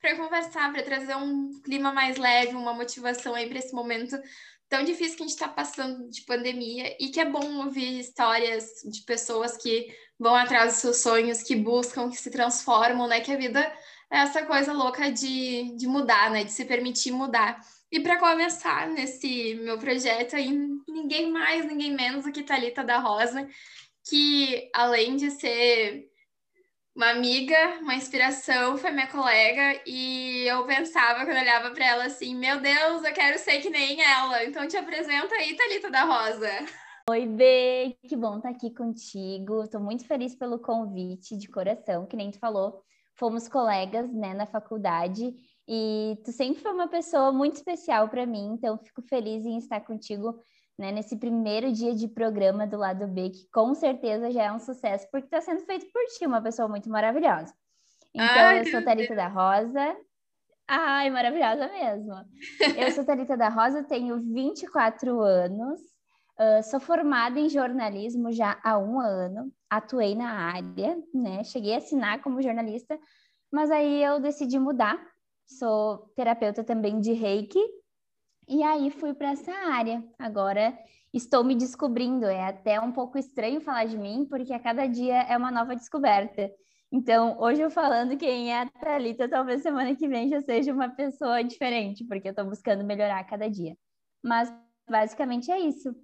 para conversar, para trazer um clima mais leve, uma motivação aí para esse momento tão difícil que a gente está passando de pandemia e que é bom ouvir histórias de pessoas que vão atrás dos seus sonhos, que buscam, que se transformam, né? Que a vida é essa coisa louca de, de mudar, né? De se permitir mudar. E para começar nesse meu projeto aí, ninguém mais, ninguém menos do que Talita da Rosa, que além de ser uma amiga, uma inspiração, foi minha colega e eu pensava quando olhava para ela assim, meu Deus, eu quero ser que nem ela. Então te apresenta aí, Talita da Rosa. Oi, Bê, que bom estar aqui contigo. Estou muito feliz pelo convite de coração, que nem tu falou. Fomos colegas, né, na faculdade e tu sempre foi uma pessoa muito especial para mim, então fico feliz em estar contigo né, nesse primeiro dia de programa do lado B, que com certeza já é um sucesso, porque está sendo feito por ti, uma pessoa muito maravilhosa. Então, Ai, eu sou Thalita da Rosa. Ai, maravilhosa mesmo. Eu sou Thalita da Rosa, tenho 24 anos, uh, sou formada em jornalismo já há um ano, atuei na área, né? Cheguei a assinar como jornalista, mas aí eu decidi mudar sou terapeuta também de reiki, e aí fui para essa área. Agora estou me descobrindo, é até um pouco estranho falar de mim, porque a cada dia é uma nova descoberta. Então, hoje eu falando quem é a Thalita, talvez semana que vem já seja uma pessoa diferente, porque eu estou buscando melhorar a cada dia. Mas basicamente é isso.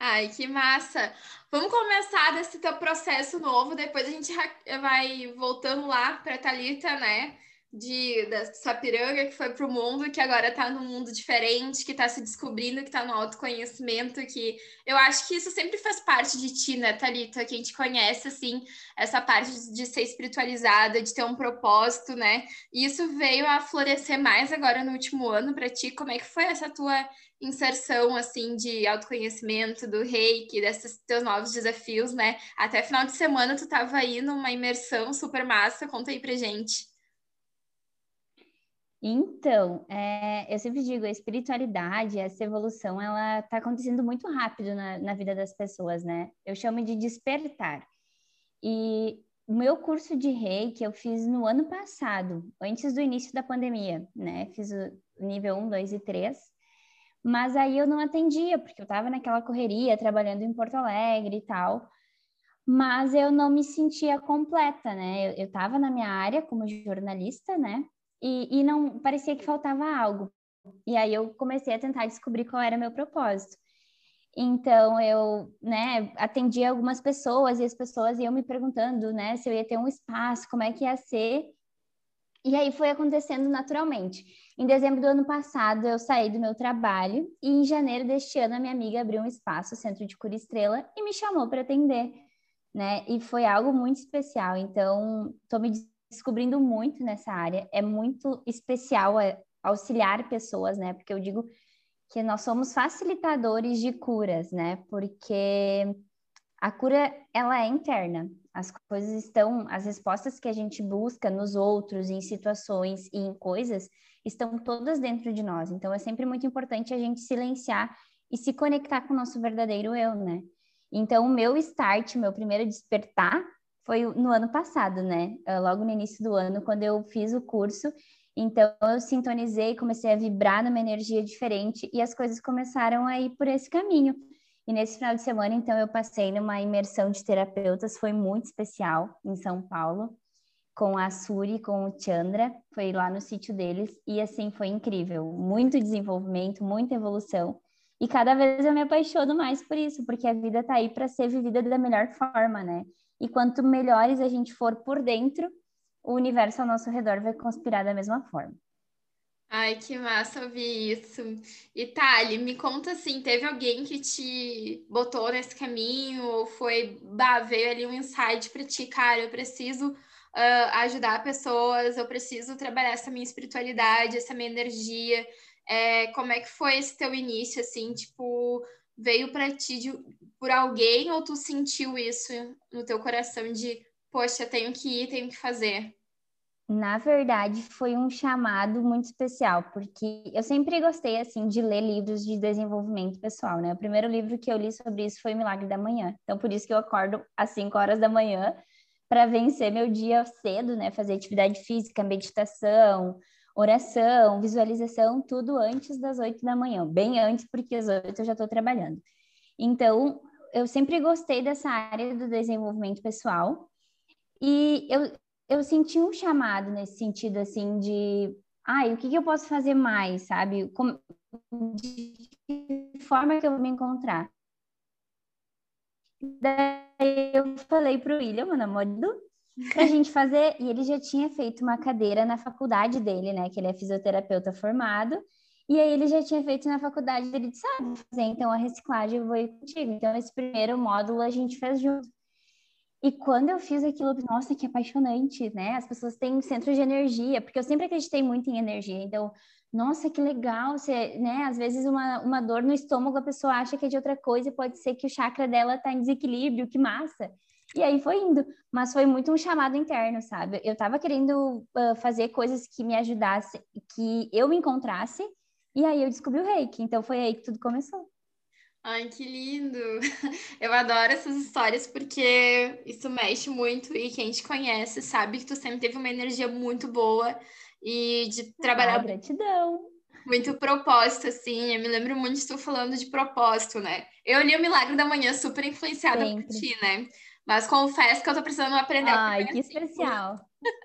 Ai, que massa! Vamos começar desse teu processo novo, depois a gente vai voltando lá para Talita, né? De da Sapiranga que foi para o mundo, que agora está num mundo diferente, que está se descobrindo, que está no autoconhecimento, que eu acho que isso sempre faz parte de ti, né, Thalita? Que a gente conhece, assim, essa parte de ser espiritualizada, de ter um propósito, né? E isso veio a florescer mais agora no último ano para ti. Como é que foi essa tua inserção, assim, de autoconhecimento, do reiki, desses teus novos desafios, né? Até final de semana tu estava aí numa imersão super massa, conta aí pra gente. Então, é, eu sempre digo, a espiritualidade, essa evolução, ela está acontecendo muito rápido na, na vida das pessoas, né? Eu chamo de despertar. E o meu curso de reiki eu fiz no ano passado, antes do início da pandemia, né? Fiz o nível 1, 2 e 3. Mas aí eu não atendia, porque eu estava naquela correria, trabalhando em Porto Alegre e tal. Mas eu não me sentia completa, né? Eu estava na minha área como jornalista, né? E, e não parecia que faltava algo. E aí eu comecei a tentar descobrir qual era meu propósito. Então eu, né, atendia algumas pessoas e as pessoas iam me perguntando, né, se eu ia ter um espaço, como é que ia ser. E aí foi acontecendo naturalmente. Em dezembro do ano passado eu saí do meu trabalho e em janeiro deste ano a minha amiga abriu um espaço, o Centro de Cura Estrela, e me chamou para atender, né? E foi algo muito especial. Então, estou me descobrindo muito nessa área. É muito especial é, auxiliar pessoas, né? Porque eu digo que nós somos facilitadores de curas, né? Porque a cura ela é interna. As coisas estão, as respostas que a gente busca nos outros, em situações e em coisas, estão todas dentro de nós. Então é sempre muito importante a gente silenciar e se conectar com o nosso verdadeiro eu, né? Então o meu start, meu primeiro despertar foi no ano passado, né? Ah, logo no início do ano, quando eu fiz o curso. Então, eu sintonizei, comecei a vibrar numa energia diferente e as coisas começaram a ir por esse caminho. E nesse final de semana, então, eu passei numa imersão de terapeutas, foi muito especial, em São Paulo, com a Suri, com o Chandra, foi lá no sítio deles, e assim, foi incrível. Muito desenvolvimento, muita evolução. E cada vez eu me apaixono mais por isso, porque a vida tá aí para ser vivida da melhor forma, né? E quanto melhores a gente for por dentro, o universo ao nosso redor vai conspirar da mesma forma. Ai, que massa ouvir isso. E Thali, me conta assim, teve alguém que te botou nesse caminho ou foi, bah, veio ali um insight para ti, cara, eu preciso uh, ajudar pessoas, eu preciso trabalhar essa minha espiritualidade, essa minha energia. É, como é que foi esse teu início, assim, tipo, veio para ti de, por alguém ou tu sentiu isso no teu coração de, poxa, tenho que ir, tenho que fazer? Na verdade, foi um chamado muito especial, porque eu sempre gostei, assim, de ler livros de desenvolvimento pessoal, né? O primeiro livro que eu li sobre isso foi Milagre da Manhã. Então, por isso que eu acordo às 5 horas da manhã para vencer meu dia cedo, né? Fazer atividade física, meditação, oração, visualização, tudo antes das oito da manhã, bem antes, porque às oito eu já estou trabalhando. Então, eu sempre gostei dessa área do desenvolvimento pessoal e eu, eu senti um chamado nesse sentido, assim, de, ai, o que, que eu posso fazer mais, sabe? Como, de que forma que eu vou me encontrar? Daí eu falei para o William, meu namorado, para a gente fazer, e ele já tinha feito uma cadeira na faculdade dele, né? Que ele é fisioterapeuta formado, e aí ele já tinha feito na faculdade, ele disse, ah, fazer então a reciclagem, eu vou ir contigo. Então, esse primeiro módulo a gente fez junto. E quando eu fiz aquilo, nossa, que apaixonante, né? As pessoas têm centro de energia, porque eu sempre acreditei muito em energia. Então, nossa, que legal, você, né? Às vezes uma, uma dor no estômago, a pessoa acha que é de outra coisa, pode ser que o chakra dela tá em desequilíbrio, que massa. E aí foi indo, mas foi muito um chamado interno, sabe? Eu tava querendo uh, fazer coisas que me ajudassem, que eu me encontrasse, e aí eu descobri o reiki, então foi aí que tudo começou. Ai, que lindo! Eu adoro essas histórias porque isso mexe muito e quem te conhece sabe que tu sempre teve uma energia muito boa e de trabalhar. Ah, gratidão! Muito propósito, assim. Eu me lembro muito de tu falando de propósito, né? Eu li o Milagre da Manhã super influenciada sempre. por ti, né? Mas confesso que eu tô precisando aprender. Ai, que especial!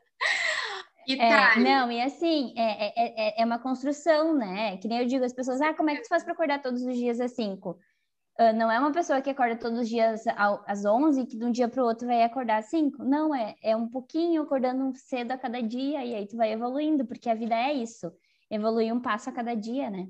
É, não, e assim, é, é, é, é, uma construção, né? Que nem eu digo, as pessoas, ah, como é que tu faz para acordar todos os dias às 5? Uh, não é uma pessoa que acorda todos os dias às 11 e que de um dia para o outro vai acordar às 5. Não, é, é um pouquinho acordando cedo a cada dia e aí tu vai evoluindo, porque a vida é isso. Evoluir um passo a cada dia, né?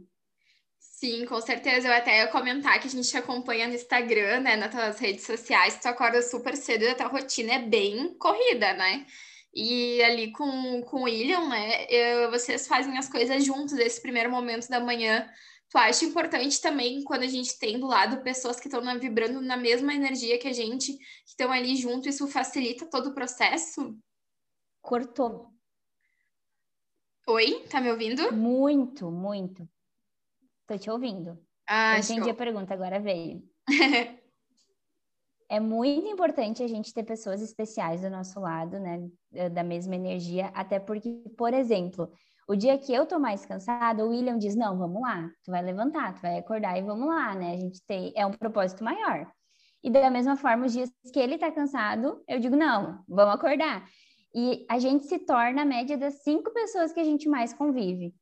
Sim, com certeza. Eu até ia comentar que a gente acompanha no Instagram, né, nas tuas redes sociais, tu acorda super cedo e a tua rotina é bem corrida, né? E ali com, com o William, né, eu, vocês fazem as coisas juntos, esse primeiro momento da manhã, Tu acha importante também quando a gente tem do lado pessoas que estão vibrando na mesma energia que a gente, que estão ali junto, isso facilita todo o processo? Cortou. Oi, tá me ouvindo? Muito, muito. Tô te ouvindo. Ah, Eu entendi show. a pergunta, agora veio. é muito importante a gente ter pessoas especiais do nosso lado, né? Da mesma energia, até porque, por exemplo, o dia que eu tô mais cansada, o William diz: Não, vamos lá, tu vai levantar, tu vai acordar e vamos lá, né? A gente tem, é um propósito maior. E da mesma forma, os dias que ele tá cansado, eu digo: Não, vamos acordar. E a gente se torna a média das cinco pessoas que a gente mais convive.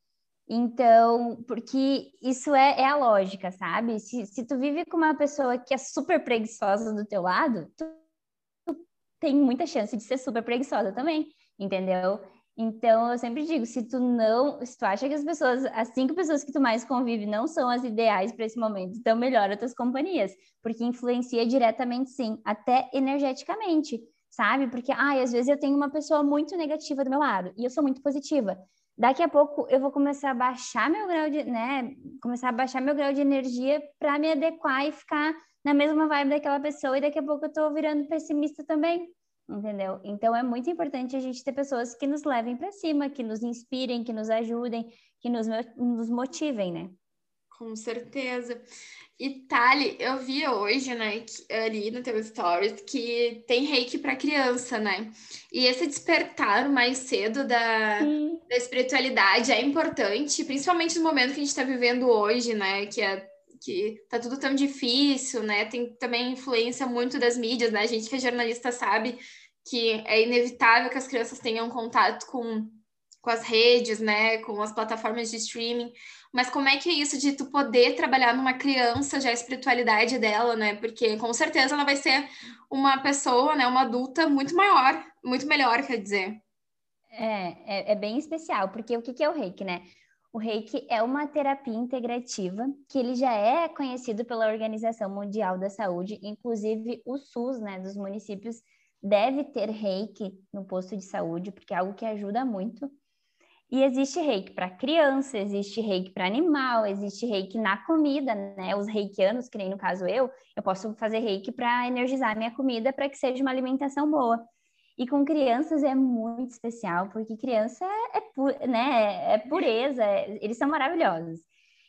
Então, porque isso é, é a lógica, sabe? Se, se tu vive com uma pessoa que é super preguiçosa do teu lado, tu, tu tem muita chance de ser super preguiçosa também, entendeu? Então, eu sempre digo, se tu não, se tu acha que as pessoas, as cinco pessoas que tu mais convive não são as ideais para esse momento, então melhora tuas companhias, porque influencia diretamente sim, até energeticamente, sabe? Porque, ai, às vezes eu tenho uma pessoa muito negativa do meu lado e eu sou muito positiva. Daqui a pouco eu vou começar a baixar meu grau de, né, começar a baixar meu grau de energia para me adequar e ficar na mesma vibe daquela pessoa e daqui a pouco eu tô virando pessimista também entendeu? Então é muito importante a gente ter pessoas que nos levem para cima, que nos inspirem, que nos ajudem, que nos, nos motivem, né? Com certeza. E Thali, eu vi hoje, né, ali no teu stories, que tem reiki para criança, né? E esse despertar mais cedo da, da espiritualidade é importante, principalmente no momento que a gente está vivendo hoje, né? Que é que tá tudo tão difícil, né? Tem também influência muito das mídias, né? A gente que é jornalista sabe que é inevitável que as crianças tenham contato com, com as redes, né, com as plataformas de streaming, mas como é que é isso de tu poder trabalhar numa criança já a espiritualidade dela, né? Porque com certeza ela vai ser uma pessoa, né, uma adulta muito maior, muito melhor, quer dizer. É, é, é bem especial, porque o que, que é o reiki, né? O reiki é uma terapia integrativa que ele já é conhecido pela Organização Mundial da Saúde, inclusive o SUS, né, dos municípios deve ter reiki no posto de saúde, porque é algo que ajuda muito. E existe reiki para criança, existe reiki para animal, existe reiki na comida, né? Os reikianos, que nem no caso eu, eu posso fazer reiki para energizar minha comida para que seja uma alimentação boa. E com crianças é muito especial, porque criança é, é, pu né, é pureza, é, eles são maravilhosos.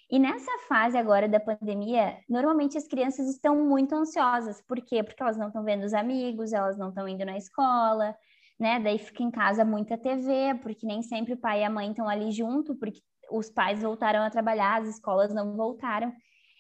E nessa fase agora da pandemia, normalmente as crianças estão muito ansiosas. Por quê? Porque elas não estão vendo os amigos, elas não estão indo na escola, né? Daí fica em casa muita TV, porque nem sempre o pai e a mãe estão ali junto, porque os pais voltaram a trabalhar, as escolas não voltaram.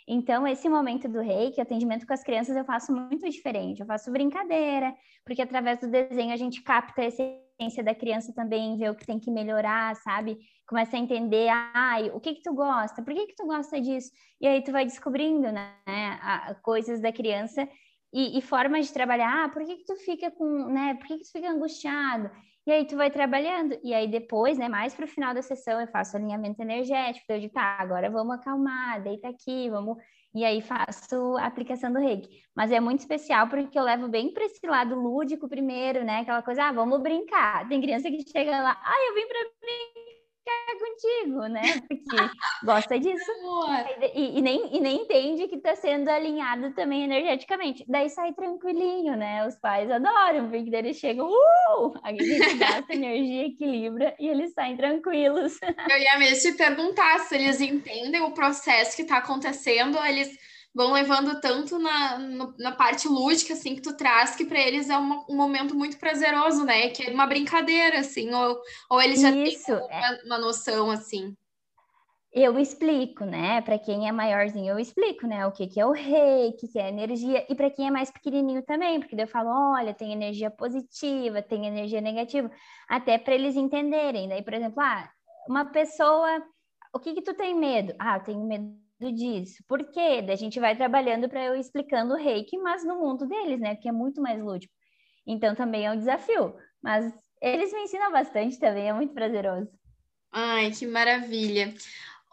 Então, esse momento do reiki, atendimento com as crianças, eu faço muito diferente. Eu faço brincadeira, porque através do desenho a gente capta a essência da criança também, vê o que tem que melhorar, sabe? Começa a entender, ai, o que que tu gosta? Por que que tu gosta disso? E aí tu vai descobrindo, né, a, coisas da criança e, e, formas de trabalhar. Ah, por que que tu fica com, né? Por que que tu fica angustiado? E aí tu vai trabalhando, e aí depois, né, mais para o final da sessão, eu faço alinhamento energético, eu digo, tá, agora vamos acalmar, deita aqui, vamos. E aí faço a aplicação do reiki. Mas é muito especial porque eu levo bem para esse lado lúdico primeiro, né? Aquela coisa, ah, vamos brincar. Tem criança que chega lá, ah, eu vim para brincar ficar contigo, né? Porque gosta disso. E, e, nem, e nem entende que está sendo alinhado também energeticamente. Daí sai tranquilinho, né? Os pais adoram, porque daí eles chegam, uh! A gente gasta energia, equilibra e eles saem tranquilos. Eu ia mesmo te perguntar se eles entendem o processo que está acontecendo, eles vão levando tanto na, no, na parte lúdica, assim, que tu traz, que para eles é uma, um momento muito prazeroso, né? Que é uma brincadeira, assim, ou, ou eles já Isso, têm uma, é... uma noção, assim. Eu explico, né? Para quem é maiorzinho, eu explico, né? O que, que é o rei, o que, que é energia, e para quem é mais pequenininho também, porque daí eu falo: olha, tem energia positiva, tem energia negativa, até para eles entenderem. Daí, por exemplo, ah, uma pessoa, o que, que tu tem medo? Ah, eu tenho medo disso. Por quê? A gente vai trabalhando para eu explicando o reiki, mas no mundo deles, né? Que é muito mais lúdico. Então também é um desafio. Mas eles me ensinam bastante também, é muito prazeroso. Ai, que maravilha.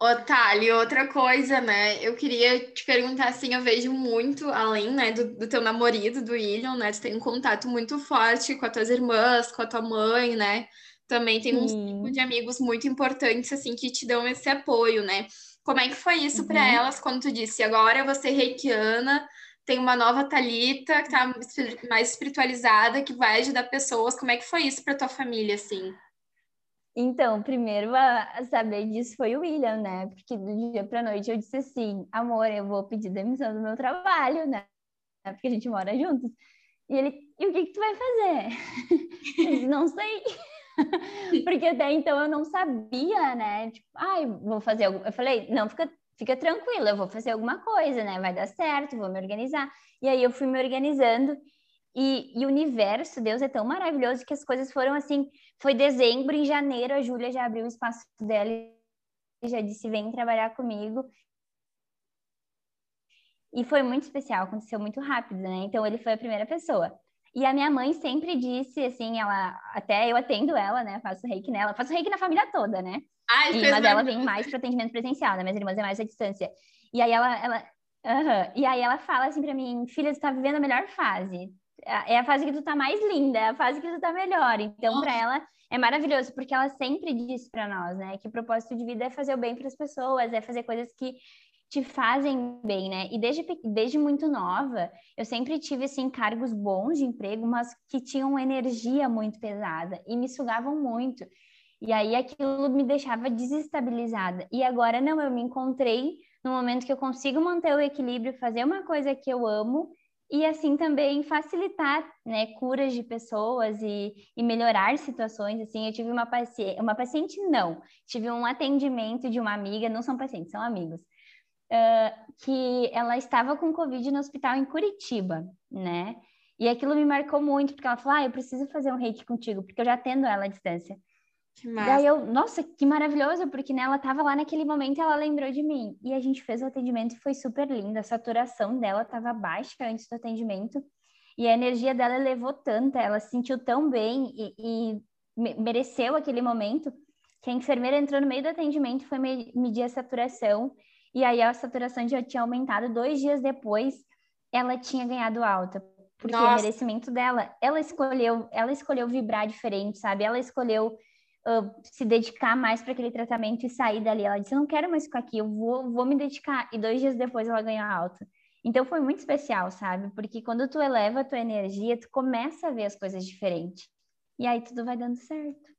Otálio, outra coisa, né? Eu queria te perguntar assim, eu vejo muito, além né, do, do teu namorado, do William, né? Tu tem um contato muito forte com as tuas irmãs, com a tua mãe, né? Também tem um grupo de amigos muito importantes, assim, que te dão esse apoio, né? Como é que foi isso uhum. para elas quando tu disse agora você reikiana, tem uma nova Talita que tá mais espiritualizada, que vai ajudar pessoas. Como é que foi isso para tua família assim? Então, primeiro a saber disso foi o William, né? Porque do dia para noite eu disse assim: "Amor, eu vou pedir demissão do meu trabalho, né? Porque a gente mora juntos". E ele: "E o que que tu vai fazer?" Eu disse: "Não sei". Porque até então eu não sabia, né? Tipo, ai, vou fazer algo. Eu falei, não, fica, fica tranquila, eu vou fazer alguma coisa, né? Vai dar certo, vou me organizar. E aí eu fui me organizando. E, e, o universo, Deus é tão maravilhoso que as coisas foram assim. Foi dezembro, em janeiro, a Júlia já abriu o espaço dela e já disse: vem trabalhar comigo. E foi muito especial, aconteceu muito rápido, né? Então ele foi a primeira pessoa. E a minha mãe sempre disse, assim, ela até eu atendo ela, né? Faço reiki nela, faço reiki na família toda, né? Ai, e, mas ela vem mais para atendimento presencial, né? Minhas irmãs é mais à distância. E aí ela, ela uhum. e aí ela fala assim para mim, filha, tu tá vivendo a melhor fase. É a fase que tu tá mais linda, é a fase que tu tá melhor. Então, para ela é maravilhoso, porque ela sempre disse para nós, né, que o propósito de vida é fazer o bem para as pessoas, é fazer coisas que te fazem bem, né? E desde, desde muito nova, eu sempre tive, assim, cargos bons de emprego, mas que tinham energia muito pesada e me sugavam muito. E aí aquilo me deixava desestabilizada. E agora não, eu me encontrei no momento que eu consigo manter o equilíbrio, fazer uma coisa que eu amo e assim também facilitar, né, curas de pessoas e, e melhorar situações. Assim, eu tive uma paciente, uma paciente não, tive um atendimento de uma amiga, não são pacientes, são amigos uh, que ela estava com Covid no hospital em Curitiba, né? E aquilo me marcou muito, porque ela falou: Ah, eu preciso fazer um reiki contigo, porque eu já atendo ela à distância. Que massa. Daí eu, nossa, que maravilhoso, porque né, ela estava lá naquele momento e ela lembrou de mim. E a gente fez o atendimento e foi super lindo. A saturação dela estava baixa antes do atendimento. E a energia dela elevou tanto, ela se sentiu tão bem e, e mereceu aquele momento que a enfermeira entrou no meio do atendimento e foi medir a saturação e aí a saturação já tinha aumentado. Dois dias depois, ela tinha ganhado alta. Porque Nossa. o merecimento dela, ela escolheu, ela escolheu vibrar diferente, sabe? Ela escolheu uh, se dedicar mais para aquele tratamento e sair dali. Ela disse: Eu não quero mais ficar aqui, eu vou, vou me dedicar. E dois dias depois ela ganhou alta. Então foi muito especial, sabe? Porque quando tu eleva a tua energia, tu começa a ver as coisas diferentes. E aí tudo vai dando certo.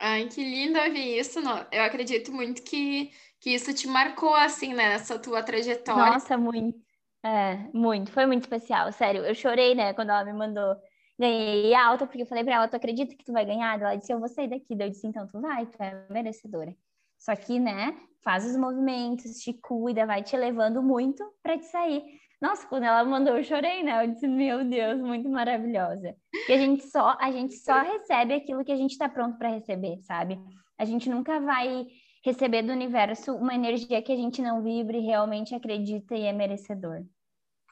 Ai, que lindo ouvir isso. Eu acredito muito que, que isso te marcou, assim, né, nessa tua trajetória. Nossa, muito. É, muito. Foi muito especial, sério. Eu chorei, né, quando ela me mandou. Ganhei alta, porque eu falei pra ela, tu acredita que tu vai ganhar? Ela disse, eu vou sair daqui. Daí eu disse, então tu vai, tu é merecedora. Só que, né, faz os movimentos, te cuida, vai te levando muito para te sair. Nossa, quando ela mandou, eu chorei, né? Eu disse, meu Deus, muito maravilhosa. E a gente só, a gente só recebe aquilo que a gente está pronto para receber, sabe? A gente nunca vai receber do universo uma energia que a gente não vibre, realmente acredita e é merecedor.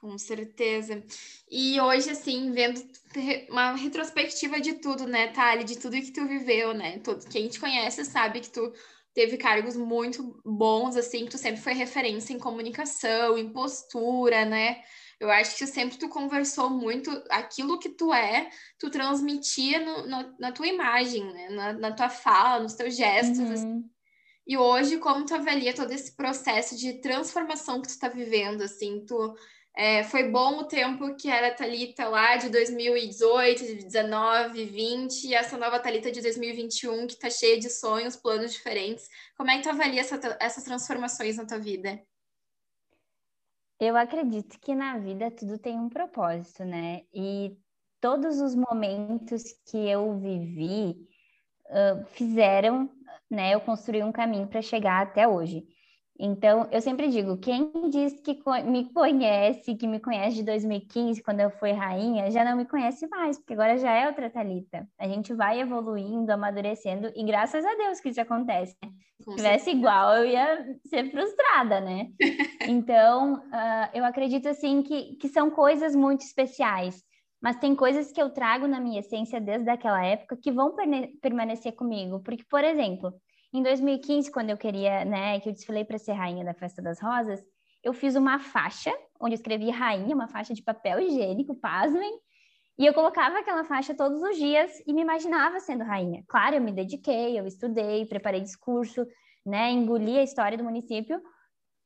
Com certeza. E hoje, assim, vendo uma retrospectiva de tudo, né, Thali? De tudo que tu viveu, né? Todo, quem te conhece sabe que tu teve cargos muito bons, assim, tu sempre foi referência em comunicação, em postura, né? Eu acho que sempre tu conversou muito, aquilo que tu é, tu transmitia no, no, na tua imagem, né? Na, na, tua fala, nos teus gestos. Uhum. Assim. E hoje, como tu avalia todo esse processo de transformação que tu tá vivendo, assim, tu é, foi bom o tempo que era a Thalita lá de 2018, de 19, 20, e essa nova Thalita de 2021, que está cheia de sonhos, planos diferentes. Como é que tu avalia essa, essas transformações na tua vida? Eu acredito que na vida tudo tem um propósito, né? E todos os momentos que eu vivi uh, fizeram, né, eu construir um caminho para chegar até hoje. Então, eu sempre digo, quem diz que me conhece, que me conhece de 2015, quando eu fui rainha, já não me conhece mais, porque agora já é outra Thalita. A gente vai evoluindo, amadurecendo, e graças a Deus que isso acontece. Se tivesse igual, eu ia ser frustrada, né? Então, uh, eu acredito, assim, que, que são coisas muito especiais, mas tem coisas que eu trago na minha essência desde aquela época que vão permanecer comigo. Porque, por exemplo, em 2015, quando eu queria, né, que eu desfilei para ser rainha da Festa das Rosas, eu fiz uma faixa onde eu escrevi rainha, uma faixa de papel higiênico, pasmem, e eu colocava aquela faixa todos os dias e me imaginava sendo rainha. Claro, eu me dediquei, eu estudei, preparei discurso, né, engoli a história do município,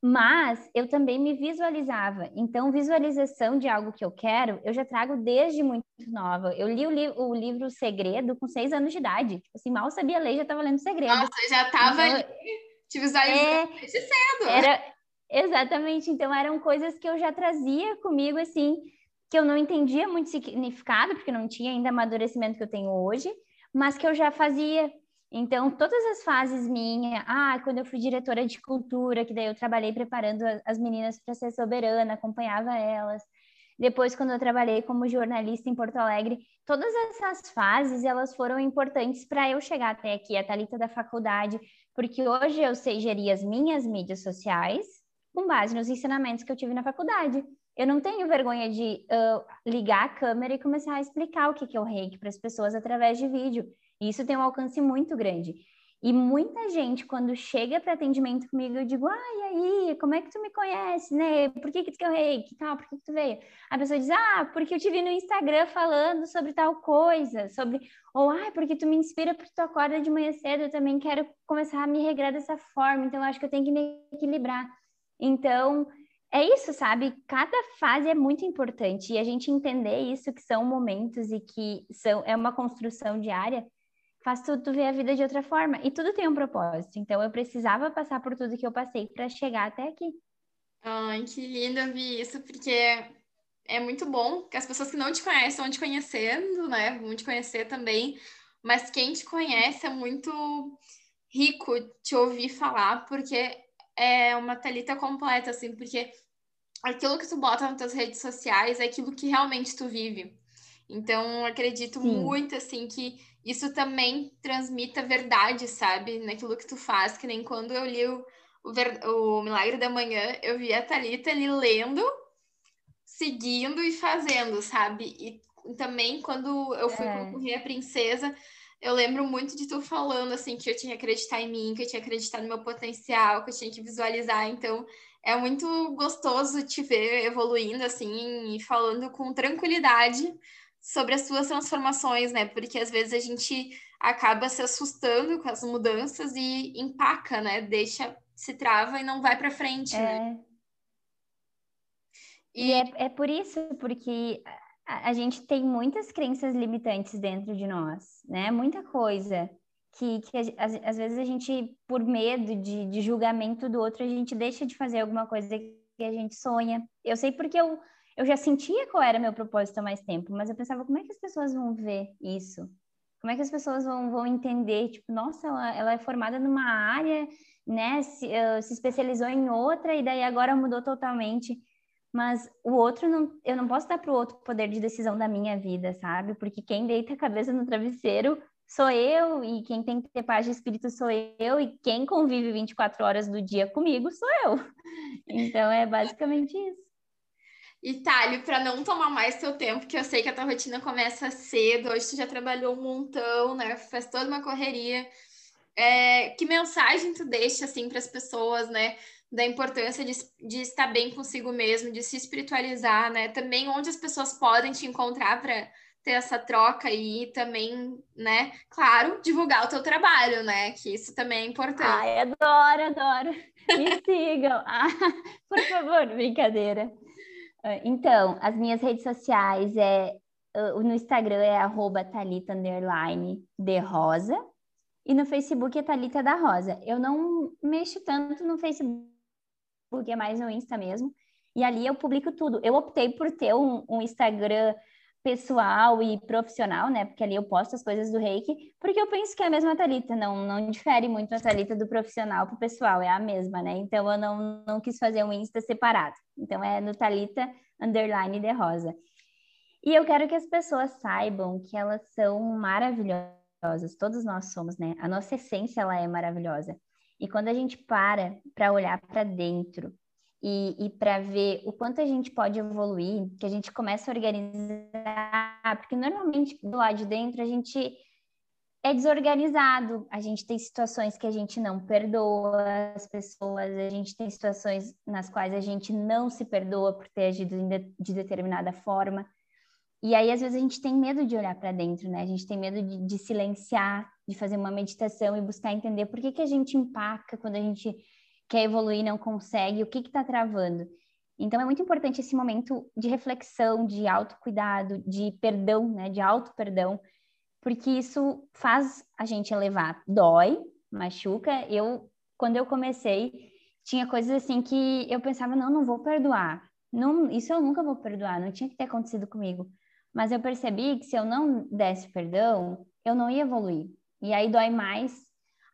mas eu também me visualizava. Então, visualização de algo que eu quero, eu já trago desde muito nova. Eu li o, li o livro Segredo com seis anos de idade. Tipo assim, mal sabia ler, já estava lendo Segredo. Nossa, já estava então, te visualizando é, desde cedo. Era, exatamente. Então, eram coisas que eu já trazia comigo, assim, que eu não entendia muito significado, porque não tinha ainda amadurecimento que eu tenho hoje, mas que eu já fazia. Então, todas as fases minhas, ah, quando eu fui diretora de cultura, que daí eu trabalhei preparando as meninas para ser soberana, acompanhava elas. Depois, quando eu trabalhei como jornalista em Porto Alegre, todas essas fases, elas foram importantes para eu chegar até aqui, a Thalita da faculdade, porque hoje eu sei gerir as minhas mídias sociais com base nos ensinamentos que eu tive na faculdade. Eu não tenho vergonha de uh, ligar a câmera e começar a explicar o que, que é o reiki para as pessoas através de vídeo. E isso tem um alcance muito grande. E muita gente, quando chega para atendimento comigo, eu digo, ah, e aí, como é que tu me conhece, né? Por que que tu quer o reiki tal? Por que que tu veio? A pessoa diz, ah, porque eu te vi no Instagram falando sobre tal coisa, sobre... Ou, ah, porque tu me inspira porque tu acorda de manhã cedo, eu também quero começar a me regrar dessa forma, então eu acho que eu tenho que me equilibrar. Então, é isso, sabe? Cada fase é muito importante e a gente entender isso, que são momentos e que são, é uma construção diária, faz tudo ver a vida de outra forma. E tudo tem um propósito. Então eu precisava passar por tudo que eu passei para chegar até aqui. Ai, que lindo ouvir isso, porque é muito bom que as pessoas que não te conhecem vão te conhecendo, né? Vão te conhecer também. Mas quem te conhece é muito rico te ouvir falar, porque é uma talita completa, assim, porque aquilo que tu bota nas tuas redes sociais é aquilo que realmente tu vive. Então, acredito Sim. muito, assim, que isso também transmita verdade, sabe? Naquilo que tu faz, que nem quando eu li o, o, o Milagre da Manhã, eu vi a Thalita ali lendo, seguindo e fazendo, sabe? E também quando eu fui é. concorrer a princesa, eu lembro muito de tu falando, assim, que eu tinha que acreditar em mim, que eu tinha que acreditar no meu potencial, que eu tinha que visualizar, então... É muito gostoso te ver evoluindo assim e falando com tranquilidade sobre as suas transformações, né? Porque às vezes a gente acaba se assustando com as mudanças e empaca, né? Deixa, se trava e não vai para frente, né? é... né? E, e é, é por isso, porque a, a gente tem muitas crenças limitantes dentro de nós, né? Muita coisa que, que às, às, vezes a gente, por medo de, de julgamento do outro, a gente deixa de fazer alguma coisa que a gente sonha. Eu sei porque eu, eu já sentia qual era meu propósito há mais tempo, mas eu pensava, como é que as pessoas vão ver isso? Como é que as pessoas vão, vão entender? Tipo, nossa, ela, ela é formada numa área, né? Se, uh, se especializou em outra e daí agora mudou totalmente. Mas o outro, não, eu não posso dar para o outro poder de decisão da minha vida, sabe? Porque quem deita a cabeça no travesseiro sou eu, e quem tem que ter paz de espírito sou eu, e quem convive 24 horas do dia comigo sou eu. Então é basicamente isso. E para não tomar mais teu tempo, que eu sei que a tua rotina começa cedo, hoje tu já trabalhou um montão, né? Faz toda uma correria. É, que mensagem tu deixa assim para as pessoas, né? Da importância de, de estar bem consigo mesmo, de se espiritualizar, né? Também onde as pessoas podem te encontrar para ter essa troca e também, né, claro, divulgar o teu trabalho, né? Que isso também é importante. Ai, adoro, adoro. Me sigam. Ah, por favor, brincadeira. Ah, então, as minhas redes sociais é ah, no Instagram é arroba Thalita de Rosa e no Facebook é Thalita da Rosa. Eu não mexo tanto no Facebook, é mais no Insta mesmo. E ali eu publico tudo. Eu optei por ter um, um Instagram pessoal e profissional, né? Porque ali eu posto as coisas do reiki, porque eu penso que é a mesma Thalita, não, não difere muito a Thalita do profissional para o pessoal, é a mesma, né? Então eu não, não quis fazer um Insta separado. Então é no Thalita underline de rosa. E eu quero que as pessoas saibam que elas são maravilhosas, todos nós somos, né? A nossa essência ela é maravilhosa. E quando a gente para para olhar para dentro e, e para ver o quanto a gente pode evoluir, que a gente começa a organizar, porque normalmente do lado de dentro a gente é desorganizado, a gente tem situações que a gente não perdoa as pessoas, a gente tem situações nas quais a gente não se perdoa por ter agido de determinada forma. E aí, às vezes, a gente tem medo de olhar para dentro, né? A gente tem medo de, de, silenciar, de fazer uma meditação e buscar entender por que, que a gente empaca quando a gente quer evoluir não consegue, o que está travando. Então, é muito importante esse momento de reflexão, de autocuidado, de perdão, né? De auto-perdão, porque isso faz a gente elevar. Dói, machuca. Eu, quando eu comecei, tinha coisas assim que eu pensava, não, não vou perdoar. Não, isso eu nunca vou perdoar, não tinha que ter acontecido comigo. Mas eu percebi que se eu não desse perdão, eu não ia evoluir. E aí dói mais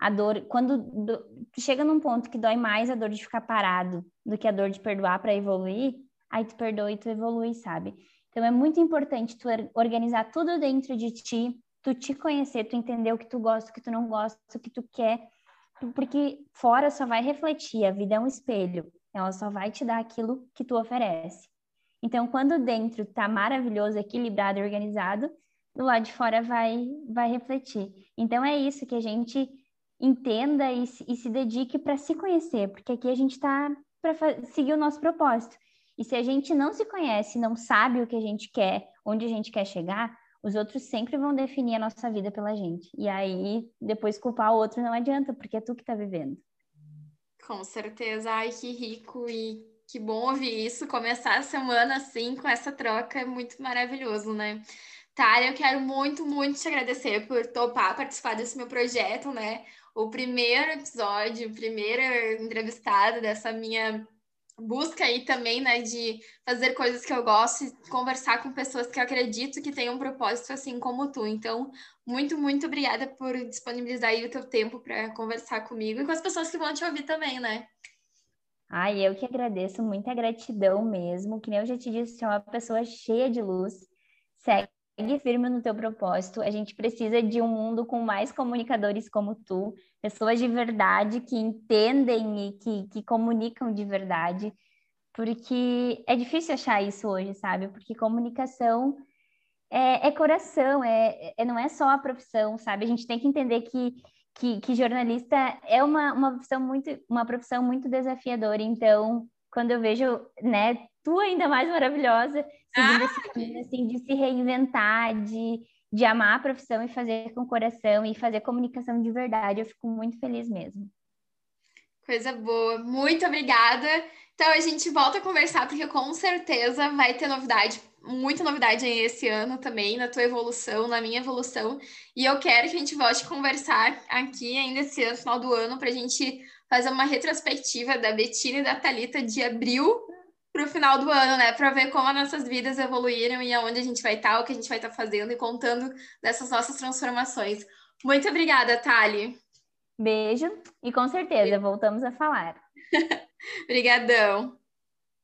a dor, quando do, chega num ponto que dói mais a dor de ficar parado do que a dor de perdoar para evoluir, aí tu perdoa e tu evolui, sabe? Então é muito importante tu organizar tudo dentro de ti, tu te conhecer, tu entender o que tu gosta, o que tu não gosta, o que tu quer, porque fora só vai refletir, a vida é um espelho, ela só vai te dar aquilo que tu oferece. Então, quando dentro tá maravilhoso, equilibrado organizado, do lado de fora vai vai refletir. Então é isso que a gente entenda e, e se dedique para se conhecer, porque aqui a gente está para seguir o nosso propósito. E se a gente não se conhece, não sabe o que a gente quer, onde a gente quer chegar, os outros sempre vão definir a nossa vida pela gente. E aí, depois culpar o outro não adianta, porque é tu que está vivendo. Com certeza. Ai, que rico e que bom ouvir isso. Começar a semana assim, com essa troca, é muito maravilhoso, né? Tara, eu quero muito, muito te agradecer por topar participar desse meu projeto, né? O primeiro episódio, o primeiro entrevistado dessa minha busca aí também, né, de fazer coisas que eu gosto e conversar com pessoas que eu acredito que têm um propósito assim como tu. Então, muito, muito obrigada por disponibilizar aí o teu tempo para conversar comigo e com as pessoas que vão te ouvir também, né? Ai, eu que agradeço, muita gratidão mesmo. Que nem eu já te disse, é uma pessoa cheia de luz. Segue segue firme no teu propósito. A gente precisa de um mundo com mais comunicadores como tu, pessoas de verdade que entendem e que, que comunicam de verdade, porque é difícil achar isso hoje, sabe? Porque comunicação é, é coração, é, é, não é só a profissão, sabe? A gente tem que entender que, que, que jornalista é uma, uma, profissão muito, uma profissão muito desafiadora, então quando eu vejo, né, tu ainda mais maravilhosa, seguindo ah! esse caminho, assim, de se reinventar, de, de amar a profissão e fazer com coração e fazer comunicação de verdade, eu fico muito feliz mesmo. Coisa boa, muito obrigada. Então a gente volta a conversar, porque com certeza vai ter novidade muita novidade aí esse ano também, na tua evolução, na minha evolução. E eu quero que a gente volte a conversar aqui ainda esse ano, final do ano, para a gente fazer uma retrospectiva da Betina e da Talita de abril para o final do ano, né? Para ver como as nossas vidas evoluíram e aonde a gente vai estar, o que a gente vai estar fazendo e contando dessas nossas transformações. Muito obrigada, Thali. Beijo e com certeza voltamos a falar. Obrigadão.